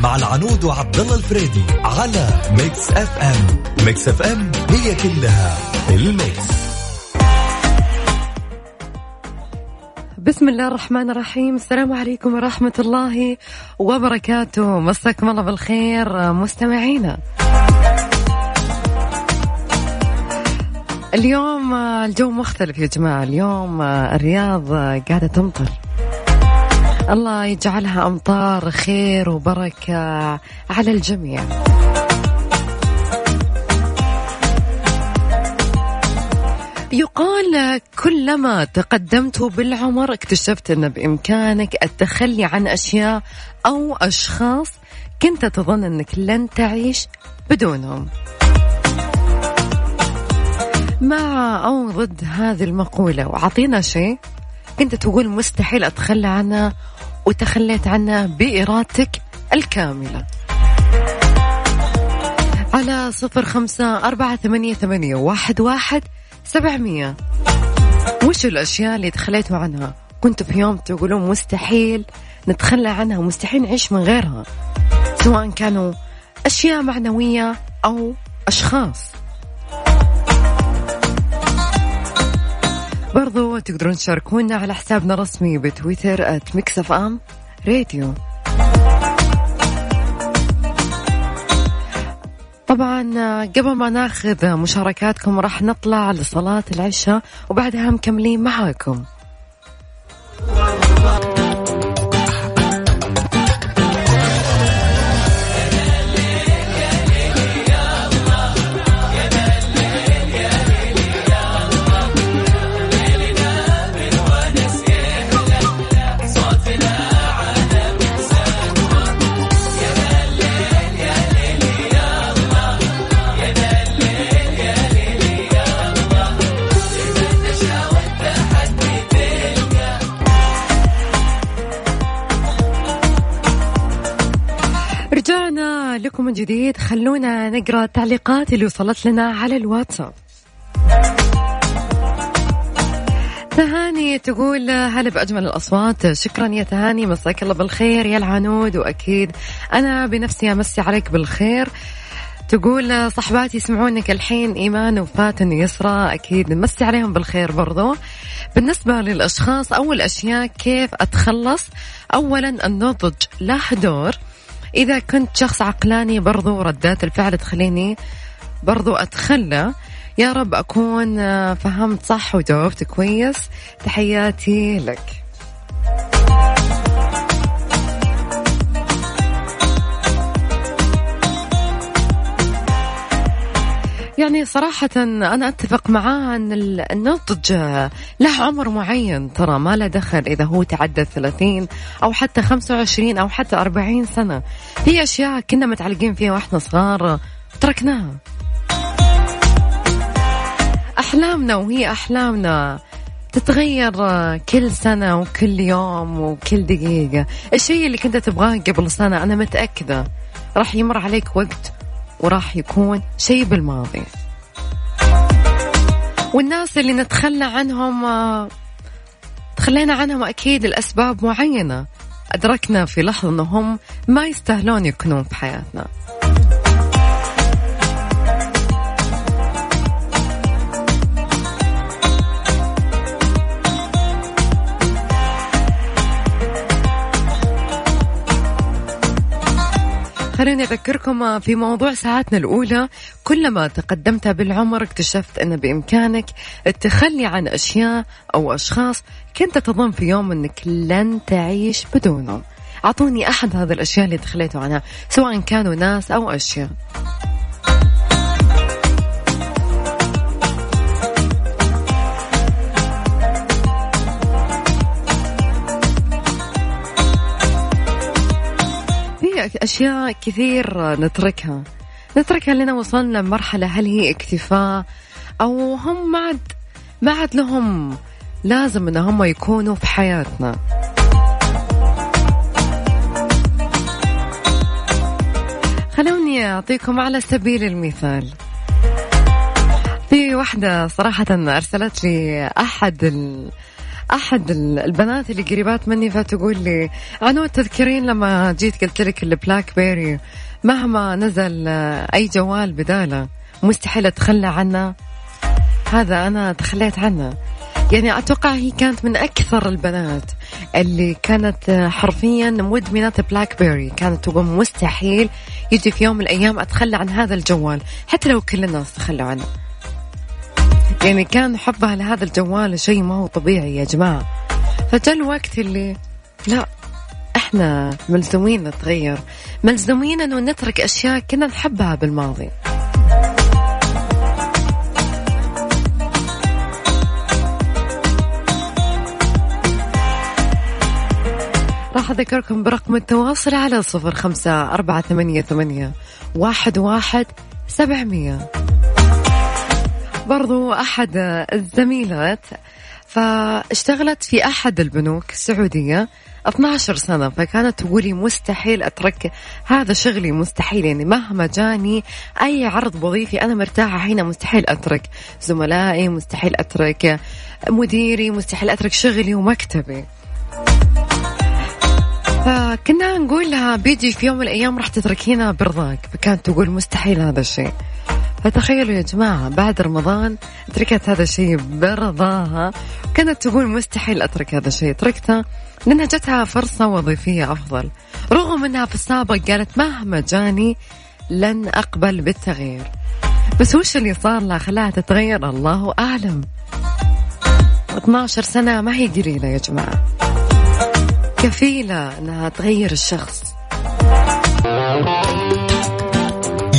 مع العنود وعبد الله الفريدي على Mix FM Mix FM هي كلها ال mix. بسم الله الرحمن الرحيم. السلام عليكم ورحمة الله وبركاته. مساكم الله بالخير مستمعينا. اليوم الجو مختلف يا جماعة. اليوم الرياض قاعدة تمطر. الله يجعلها أمطار خير وبركة على الجميع. يقال كلما تقدمت بالعمر اكتشفت أن بإمكانك التخلي عن أشياء أو أشخاص كنت تظن أنك لن تعيش بدونهم. مع أو ضد هذه المقولة؟ وعطينا شيء. كنت تقول مستحيل أتخلى عنها وتخليت عنها بإرادتك الكاملة. على صفر خمسة أربعة ثمانية, ثمانية واحد, واحد سبعمية. وش الأشياء اللي تخليتوا عنها كنتوا في يوم تقولون مستحيل نتخلى عنها مستحيل نعيش من غيرها. سواء كانوا أشياء معنوية أو أشخاص. برضو تقدرون تشاركونا على حسابنا الرسمي بتويتر ات ام راديو طبعا قبل ما ناخذ مشاركاتكم راح نطلع لصلاة العشاء وبعدها مكملين معاكم. لكم من جديد خلونا نقرأ التعليقات اللي وصلت لنا على الواتساب. تهاني تقول هلا بأجمل الأصوات شكرا يا تهاني مساك الله بالخير يا العنود وأكيد أنا بنفسي أمسي عليك بالخير. تقول صحباتي يسمعونك الحين إيمان وفاتن يسرى أكيد نمسي عليهم بالخير برضو. بالنسبة للأشخاص أو الأشياء كيف أتخلص؟ أولا النضج له دور إذا كنت شخص عقلاني برضو ردات الفعل تخليني برضو أتخلى. يا رب أكون فهمت صح وجاوبت كويس. تحياتي لك. يعني صراحة أنا أتفق معاه أن النضج له عمر معين ترى ما له دخل إذا هو تعدى الثلاثين أو حتى خمسة وعشرين أو حتى أربعين سنة. هي أشياء كنا متعلقين فيها وإحنا صغار تركناها. أحلامنا وهي أحلامنا. تتغير كل سنة وكل يوم وكل دقيقة. الشيء اللي كنت تبغاه قبل سنة أنا متأكدة. راح يمر عليك وقت وراح يكون شيء بالماضي. والناس اللي نتخلى عنهم تخلينا عنهم أكيد الأسباب معينة. أدركنا في لحظة أنهم ما يستاهلون يكونون في خليني أذكركم في موضوع ساعتنا الأولى كلما تقدمت بالعمر اكتشفت أن بإمكانك التخلي عن أشياء أو أشخاص كنت تظن في يوم أنك لن تعيش بدونهم أعطوني أحد هذه الأشياء اللي تخليتوا عنها سواء كانوا ناس أو أشياء. أشياء كثير نتركها. نتركها لنا وصلنا لمرحلة هل هي اكتفاء أو هم ما عاد ما عاد لهم لازم إن هم يكونوا في حياتنا. خلوني أعطيكم على سبيل المثال. في واحدة صراحة أرسلت لي أحد أحد البنات اللي قريبات مني فتقول لي عنود تذكرين لما جيت قلت لك ال BlackBerry مهما نزل أي جوال بداله مستحيل أتخلى عنه. هذا أنا تخليت عنه. يعني أتوقع هي كانت من أكثر البنات اللي كانت حرفيا مدمنة BlackBerry كانت تقول مستحيل يجي في يوم من الأيام أتخلى عن هذا الجوال حتى لو كل الناس تخلوا عنه. يعني كان حبها لهذا الجوال شيء ما هو طبيعي يا جماعة. فجاء الوقت اللي لا إحنا ملزومين نتغير ملزومين إنه نترك أشياء كنا نحبها بالماضي. راح أذكركم برقم التواصل على صفر خمسة أربعة ثمانية, ثمانية واحد, واحد سبعمية. برضو أحد الزميلات فاشتغلت في أحد البنوك السعودية 12 سنة فكانت تقولي مستحيل أترك هذا شغلي مستحيل يعني مهما جاني أي عرض وظيفي أنا مرتاحة هنا مستحيل أترك. زملائي مستحيل أترك. مديري مستحيل أترك شغلي ومكتبي. فكنا نقول لها بيجي في يوم من الأيام راح تتركينا برضاك فكانت تقول مستحيل هذا الشيء. فتخيلوا يا جماعة بعد رمضان تركت هذا الشيء برضاها. كانت تقول مستحيل أترك هذا الشيء. تركته لأنها جتها فرصة وظيفية أفضل. رغم أنها في السابق قالت مهما جاني لن أقبل بالتغيير. بس وش اللي صار لها؟ خلاها تتغير. الله أعلم. 12 سنة ما هي قليلة يا جماعة. كفيلة أنها تغير الشخص.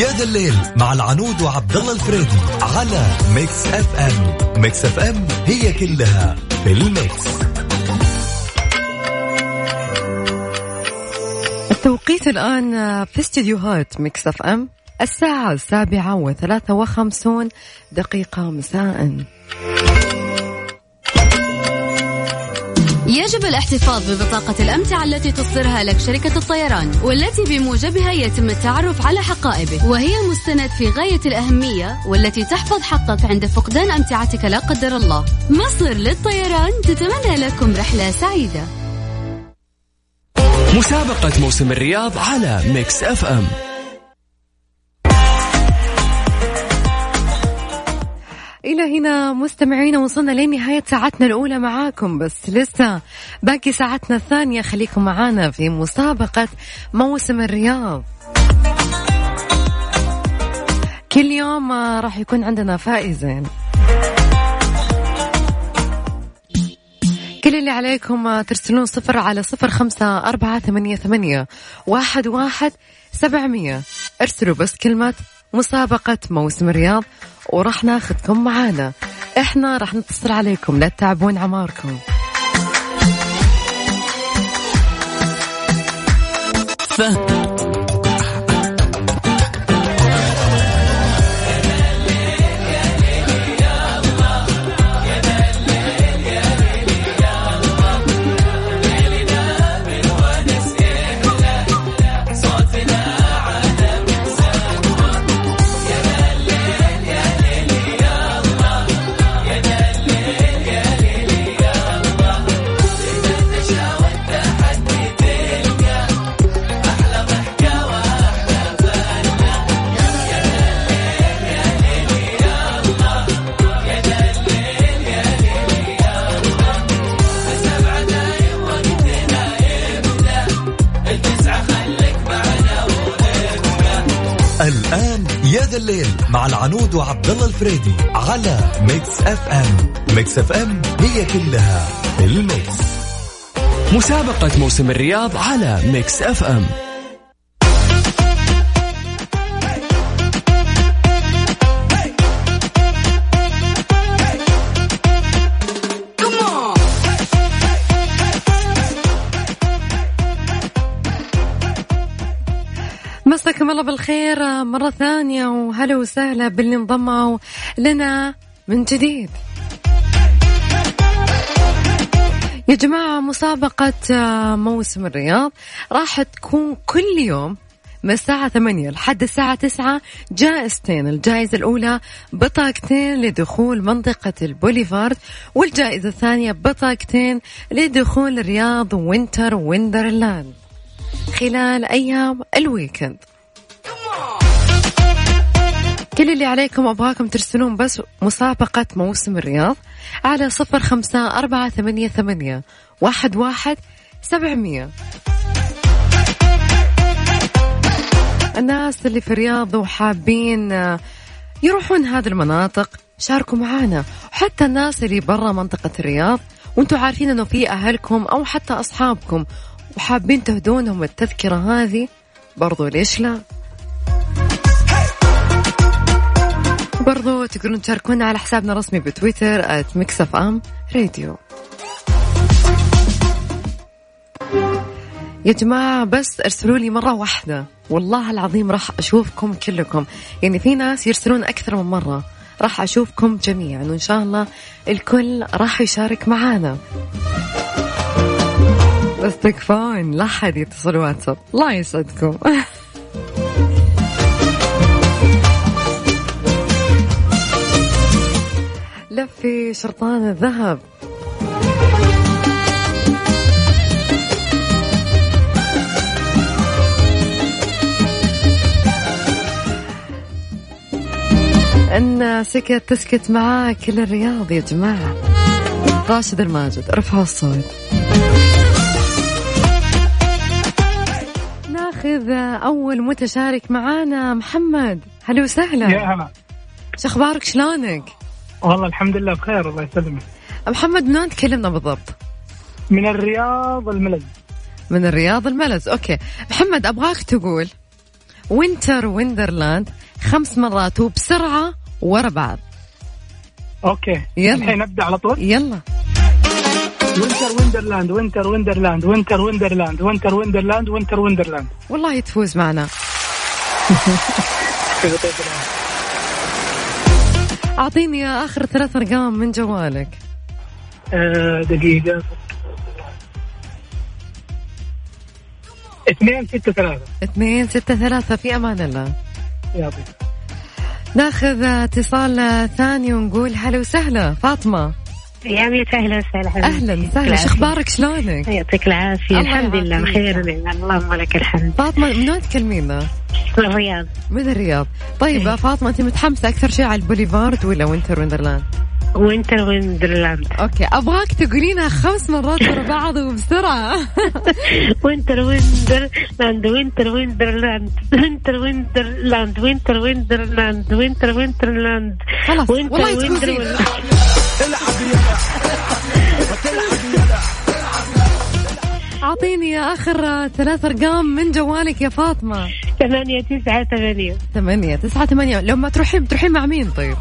يا ذا الليل مع العنود وعبد الله الفريدي على Mix FM. Mix FM هي كلها في ال mix. التوقيت الآن في استديوهات Mix FM الساعة السابعة وثلاثة وخمسون دقيقة مساءً. يجب الاحتفاظ ببطاقة الأمتعة التي تصدرها لك شركة الطيران والتي بموجبها يتم التعرف على حقائبك. وهي مستند في غاية الأهمية والتي تحفظ حقك عند فقدان أمتعتك لا قدر الله. مصر للطيران تتمنى لكم رحلة سعيدة. مسابقة موسم الرياض على Mix FM. إلى هنا مستمعينا وصلنا لنهاية ساعتنا الأولى معاكم. بس لسه باقي ساعتنا الثانية. خليكم معانا في مسابقة موسم الرياض. كل يوم راح يكون عندنا فائزين. كل اللي عليكم ترسلون صفر على صفر خمسة أربعة ثمانية, ثمانية واحد, واحد سبعمية. ارسلوا بس كلمة مسابقة موسم الرياض وراح ناخذكم معانا. إحنا راح نتصل عليكم لا تتعبون عماركم. الآن يا ذا الليل مع العنود وعبد الله الفريدي على Mix FM. Mix FM هي كلها ال mix. مسابقة موسم الرياض على Mix FM. مساكم الله بالخير مرة ثانية وهلا وسهلا باللي انضموا لنا من جديد. يا جماعة مسابقة موسم الرياض راح تكون كل يوم من الساعة ثمانية لحد الساعة تسعة جائزتين الجائزة الأولى بطاقتين لدخول منطقة البوليفارد والجائزة الثانية بطاقتين لدخول الرياض Winter Wonderland خلال أيام الويكند. كل اللي عليكم أبغاكم ترسلون بس مسابقة موسم الرياض على صفر خمسة أربعة ثمانية ثمانية واحد واحد سبعمية. الناس اللي في الرياض وحابين آه، يروحون هذه المناطق شاركوا معنا وحتى الناس اللي برا منطقة الرياض وأنتم عارفين إنه في أهلكم أو حتى أصحابكم وحابين تهدونهم التذكرة هذه برضو ليش لا؟ برضو تقدرون تشاركونا على حسابنا الرسمي بتويتر @مكسف ام راديو يا جماعة بس ارسلوا لي مرة واحدة. والله العظيم راح أشوفكم كلكم. يعني في ناس يرسلون أكثر من مرة. راح أشوفكم جميعا وإن شاء الله الكل راح يشارك معانا. بس تكفون لا حد يتصل واتساب. الله يسعدكم. لفي شرطان الذهب. إن سكت تسكت معاه كل الرياض يا جماعة. راشد الماجد ارفعوا الصوت. ناخذ أول متشارك معانا محمد. هلا وسهلا. يا هلا. شو أخبارك؟ شلونك؟ والله الحمد لله بخير الله يسلمك. محمد من وين تكلمنا بالضبط؟ من الرياض الملز. من الرياض الملز okay. محمد أبغاك تقول Winter Wonderland خمس مرات وبسرعة ورا بعض. okay. يلا. الحين ابدا على طول؟ يلا. Winter Wonderland Winter Wonderland Winter Wonderland Winter Wonderland Winter Wonderland والله تفوز معنا. أعطيني آخر ثلاث أرقام من جوالك. آه، دقيقة. اثنين ستة ثلاثة. اثنين ستة ثلاثة في أمان الله. يعطيك ناخذ اتصال ثاني ونقول هلا وسهلا فاطمة. يا ميت أهلا وسهلا. أهلا وسهلا. شو أخبارك؟ شلونك؟ يعطيك العافية. الحمد لله. بخير نعم. اللهم لك الحمد. فاطمة من وين تكلمينا؟ من الرياض من الرياض طيب إيه. فاطمة أنت متحمسة أكثر شيء على البوليفارد ولا Winter Wonderland؟ Winter Wonderland okay أبغاك تقولينها خمس مرات ورا بعض وبسرعة Winter Wonderland Winter Wonderland Winter Wonderland Winter Wonderland Winter Wonderland خلاص Winter والله Winter تفوزين Winter. أعطيني آخر ثلاث أرقام من جوالك يا فاطمة. ثمانية تسعة ثمانية. ثمانية تسعة ثمانية. لما تروحين بتروحين مع مين طيب؟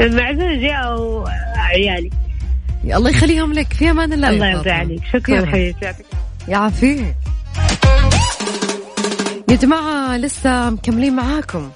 مع زوجي أو عيالي. يا الله يخليهم لك. في أمان الله الله. يرضى عليك. شكرا. حبيبتي يعطيك يعافيك. يا جماعة لسه مكملين معاكم.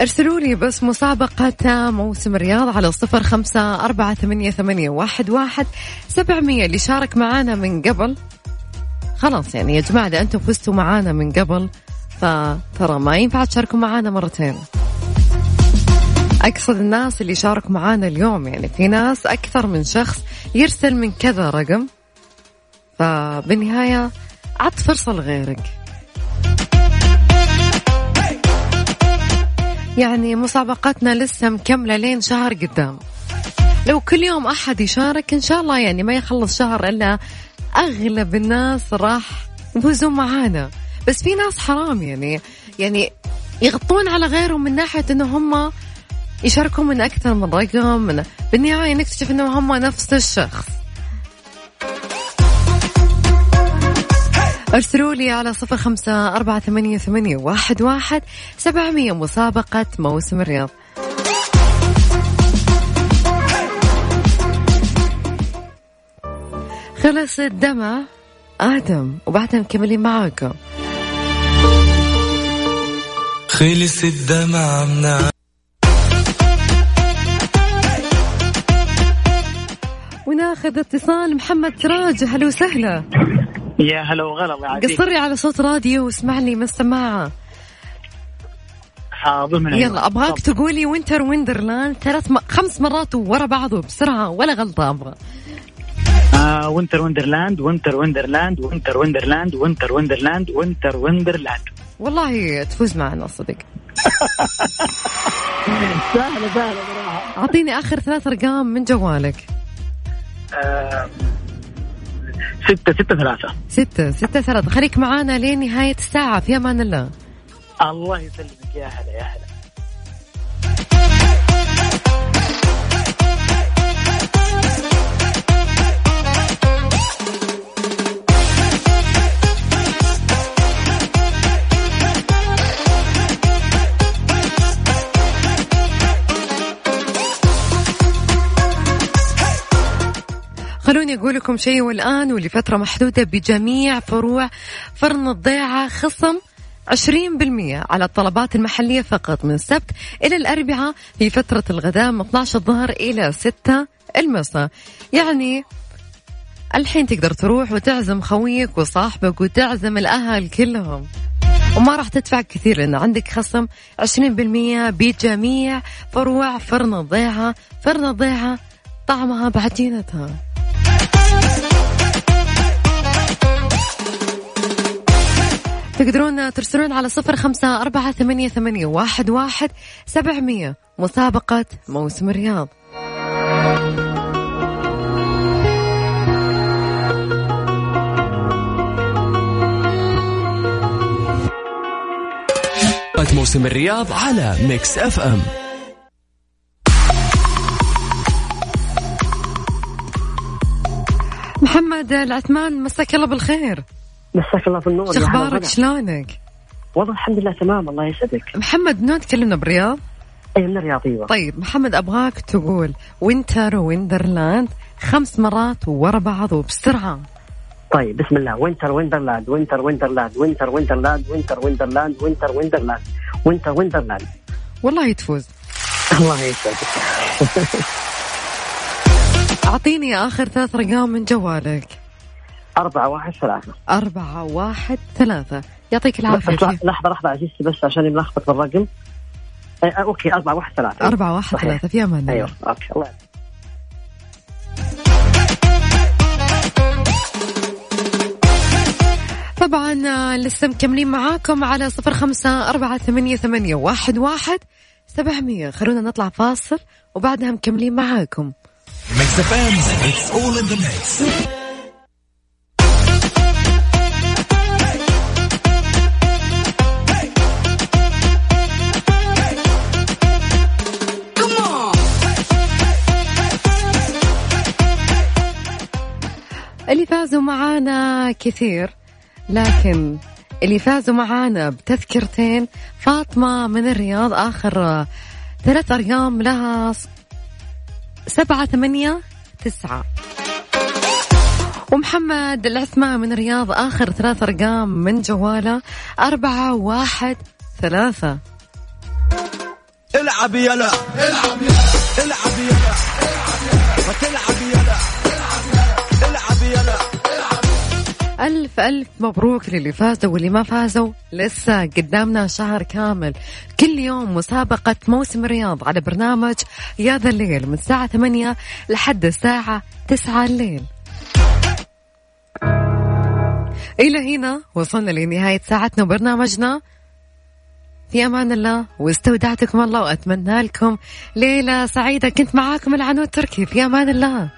ارسلوا لي بس مسابقة موسم الرياض على صفر خمسة أربعة ثمانية, ثمانية واحد, واحد سبعمية اللي شارك معانا من قبل. خلاص يعني يا جماعة إذا أنتم فزتوا معانا من قبل فترى ما ينفع تشاركوا معانا مرتين. أقصد الناس اللي شاركوا معانا اليوم يعني في ناس أكثر من شخص يرسل من كذا رقم فبالنهاية عط فرصة لغيرك يعني مسابقتنا لسه مكملة لين شهر قدام. لو كل يوم أحد يشارك إن شاء الله يعني ما يخلص شهر إلا أغلب الناس راح يفوزون معانا. بس في ناس حرام يعني يعني يغطون على غيرهم من ناحية إنه هم يشاركوا من أكثر من رقم من بالنهاية نكتشف إنه هم نفس الشخص. ارسلوا لي على صفر خمسة أربعة ثمانية, ثمانية واحد, واحد سبعمية مسابقة موسم الرياض. خلص الدمع آدم وبعدها مكملين معاكم. خلص الدمع من وناخذ اتصال محمد سراج هلا وسهلا. يا هلا وغلا الله يعافيك. قصري على صوت راديو واسمعني من السماعة حاضر من يلا أبغاك. تقولي Winter Wonderland ثلاث م... خمس مرات ورا بعض وبسرعة ولا غلطة أبغى. آه Winter Wonderland Winter Wonderland Winter Wonderland Winter Wonderland Winter Wonderland والله تفوز معنا صدق. سهلة سهلة صراحة. أعطيني آخر ثلاث أرقام من جوالك. آه ستة ستة ثلاثة. ستة ستة ثلاثة. خليك معانا لين نهاية الساعة. في أمان الله. الله يسلمك يا هلا يا هلا. أقول لكم شيء والآن ولفترة محدودة بجميع فروع فرن الضيعة خصم 20% على الطلبات المحلية فقط من السبت إلى الأربعاء في فترة الغداء من 12 الظهر إلى 6 المساء. يعني الحين تقدر تروح وتعزم خويك وصاحبك وتعزم الأهل كلهم. وما راح تدفع كثير لأن عندك خصم 20% بجميع فروع فرن الضيعة. فرن الضيعة طعمها بعجينتها. تقدرون ترسلون على صفر خمسة أربعة ثمانية, ثمانية واحد, واحد سبعمية. مسابقة موسم الرياض. موسم الرياض على Mix FM محمد العثمان مساك الله بالخير. مساك الله في النور شو أخبارك. شلونك؟ والله الحمد لله تمام الله يسعدك. محمد من وين تكلمنا؟ بالرياض؟ اي من الرياض أيوه. طيب محمد أبغاك تقول Winter Wonderland خمس مرات ورا بعض وبسرعة. طيب بسم الله. Winter Wonderland Winter Wonderland Winter Wonderland Winter Wonderland Winter Wonderland Winter Wonderland والله تفوز الله يسعدك. أعطيني آخر ثلاث ارقام من جوالك. أربعة واحد ثلاثة. أربعة واحد ثلاثة. يعطيك العافية لحظة لحظة عزيزتي بس عشان ملخبط بالرقم آه، okay أربعة واحد ثلاثة. أربعة واحد صحيح. ثلاثة في أمان الله. أيوه okay الله طبعا آه، لسه مكملين معاكم على صفر خمسة أربعة ثمانية, ثمانية واحد, واحد سبعمية. خلونا نطلع فاصل وبعدها مكملين معاكم. Mix FM it's all in the mix اللي فازوا معانا كثير لكن اللي فازوا معانا بتذكرتين فاطمة من الرياض آخر ثلاث أرقام لها سبعة ثمانية تسعة. ومحمد العثمان من الرياض آخر ثلاث أرقام من جوالة أربعة واحد ثلاثة. العب يلا. العب يلا. العب يلا. ما تلعب يلا. العب يلا. ألف ألف مبروك للي فازوا واللي ما فازوا. لسه قدامنا شهر كامل. كل يوم مسابقة موسم الرياض على برنامج يا ذا الليل من الساعة ثمانية لحد الساعة تسعة الليل. إلى هنا وصلنا لنهاية ساعتنا وبرنامجنا. في أمان الله واستودعتكم الله وأتمنى لكم ليلة سعيدة. كنت معاكم العنود تركي. في أمان الله.